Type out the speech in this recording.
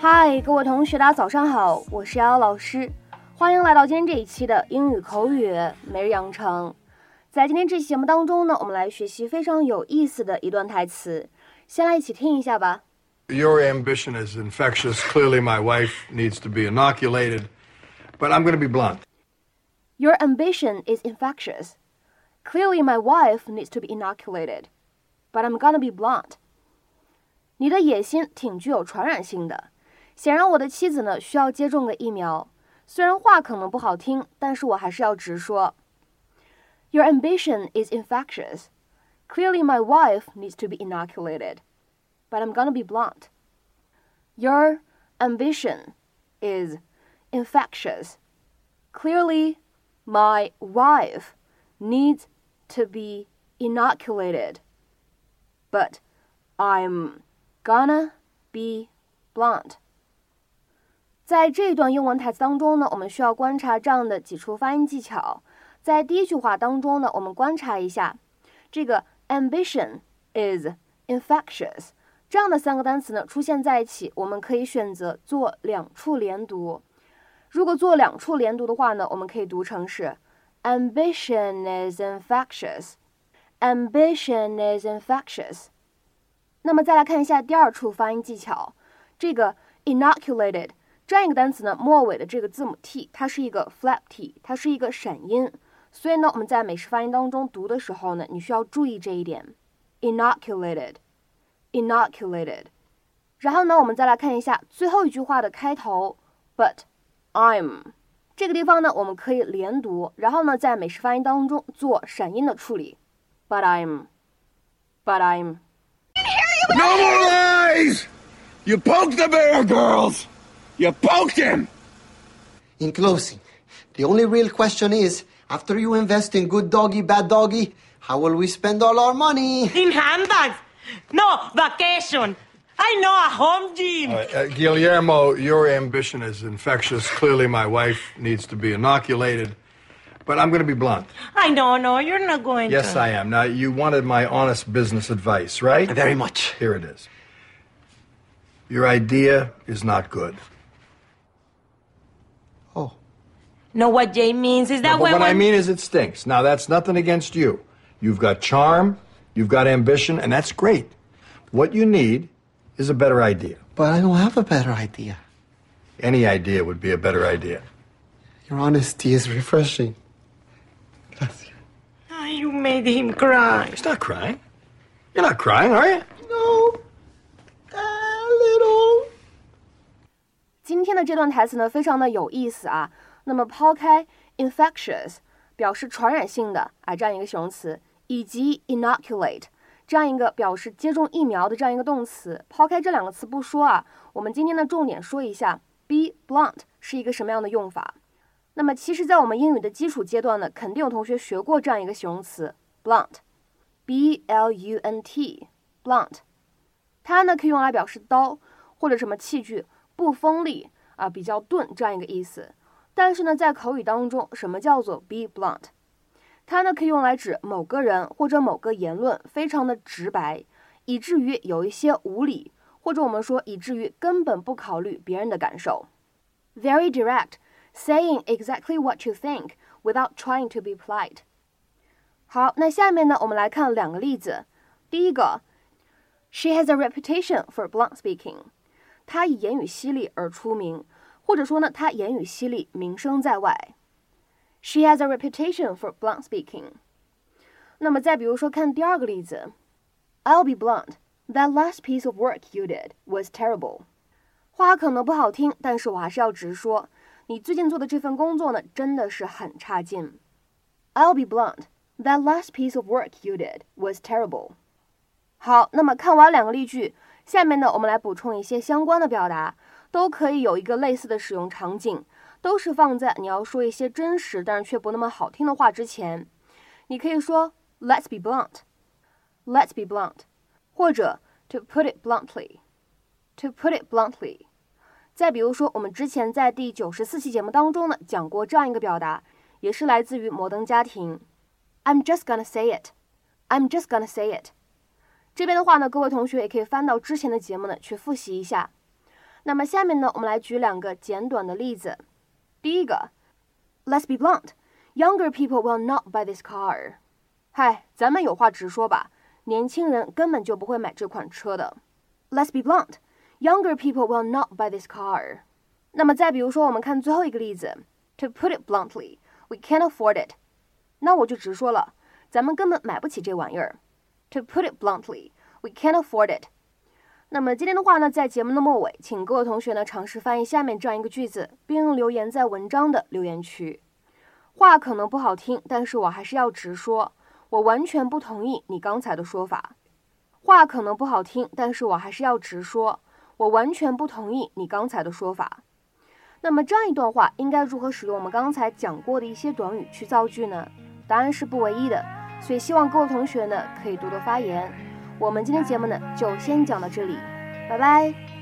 嗨，各位同学，大家早上好，我是瑶瑶老师，欢迎来到今天这一期的英语口语每日养成。在今天这期节目当中呢，我们来学习非常有意思的一段台词，先来一起听一下吧。Your ambition is infectious. Clearly, my wife needs to be inoculated. But I'm going to be blunt. Your ambition is infectious. Clearly, my wife needs to be inoculated. But I'm gonna be blunt. 你的野心挺具有传染性的。显然，我的妻子呢需要接种个疫苗。虽然话可能不好听，但是我还是要直说。Your ambition is infectious. Clearly, my wife needs to be inoculated. But I'm gonna be blunt. Your ambition is infectious. Clearly, my wife needs to be inoculated. But I'm gonna be blunt. 在这一段英文台词当中呢，我们需要观察这样的几处发音技巧。在第一句话当中呢，我们观察一下这个 ambition is infectious 这样的三个单词呢出现在一起，我们可以选择做两处连读。如果做两处连读的话呢，我们可以读成是 ambition is infectious。ambition is infectious。那么再来看一下第二处发音技巧，这个 inoculated。这样一个单词呢，末尾的这个字母 t，它是一个 flap t，它是一个闪音，所以呢，我们在美式发音当中读的时候呢，你需要注意这一点，inoculated，inoculated。然后呢，我们再来看一下最后一句话的开头，but I'm 这个地方呢，我们可以连读，然后呢，在美式发音当中做闪音的处理，but I'm，but I'm。No more lies! You poked the bear, girls! You poked him! In closing, the only real question is after you invest in good doggy, bad doggy, how will we spend all our money? In handbags. No, vacation. I know a home gym. Uh, uh, Guillermo, your ambition is infectious. Clearly, my wife needs to be inoculated. But I'm going to be blunt. I know, no, you're not going Yes, to. I am. Now, you wanted my honest business advice, right? Very much. Here it is. Your idea is not good. Oh. Know what Jay means? Is that but when what I when- mean is it stinks. Now, that's nothing against you. You've got charm, you've got ambition, and that's great. What you need is a better idea. But I don't have a better idea. Any idea would be a better idea. Your honesty is refreshing. Gracias. Ah, you made him cry. He's not crying. You're not crying, are you? No. A little. 今天的这段台词呢，非常的有意思啊。 那么抛开 infectious 表示传染性的啊这样一个形容词，以及 inoculate 这样一个表示接种疫苗的这样一个动词，抛开这两个词不说啊，我们今天的重点说一下 be blunt 是一个什么样的用法。那么其实，在我们英语的基础阶段呢，肯定有同学学过这样一个形容词 blunt，b l u n t，blunt，它呢可以用来表示刀或者什么器具不锋利啊，比较钝这样一个意思。但是呢，在口语当中，什么叫做 be blunt？它呢可以用来指某个人或者某个言论非常的直白，以至于有一些无理，或者我们说以至于根本不考虑别人的感受。Very direct, saying exactly what you think without trying to be polite。好，那下面呢，我们来看两个例子。第一个，She has a reputation for blunt speaking。她以言语犀利而出名，或者说呢，他言语犀利，名声在外。She has a reputation for blunt speaking。那么再比如说，看第二个例子，I'll be blunt. That last piece of work you did was terrible. 话可能不好听，但是我还是要直说，你最近做的这份工作呢，真的是很差劲。I'll be blunt. That last piece of work you did was terrible. 好，那么看完两个例句，下面呢，我们来补充一些相关的表达，都可以有一个类似的使用场景，都是放在你要说一些真实但是却不那么好听的话之前。你可以说 "Let's be blunt." Let's be blunt，或者 To put it bluntly. To put it bluntly. 再比如说，我们之前在第九十四期节目当中呢讲过这样一个表达，也是来自于《摩登家庭》。I'm just gonna say it. I'm just gonna say it. 这边的话呢，各位同学也可以翻到之前的节目呢去复习一下。那么下面呢，我们来举两个简短的例子。第一个，Let's be blunt, younger people will not buy this car。嗨，咱们有话直说吧，年轻人根本就不会买这款车的。Let's be blunt, younger people will not buy this car。那么再比如说，我们看最后一个例子，To put it bluntly, we can't afford it。那我就直说了，咱们根本买不起这玩意儿。To put it bluntly, we can't afford it。 那么今天的话呢，在节目的末尾，请各位同学呢尝试翻译下面这样一个句子，并留言在文章的留言区。话可能不好听，但是我还是要直说，我完全不同意你刚才的说法。话可能不好听，但是我还是要直说，我完全不同意你刚才的说法。那么这样一段话应该如何使用我们刚才讲过的一些短语去造句呢？答案是不唯一的，所以希望各位同学呢可以多多发言。我们今天节目呢就先讲到这里，拜拜。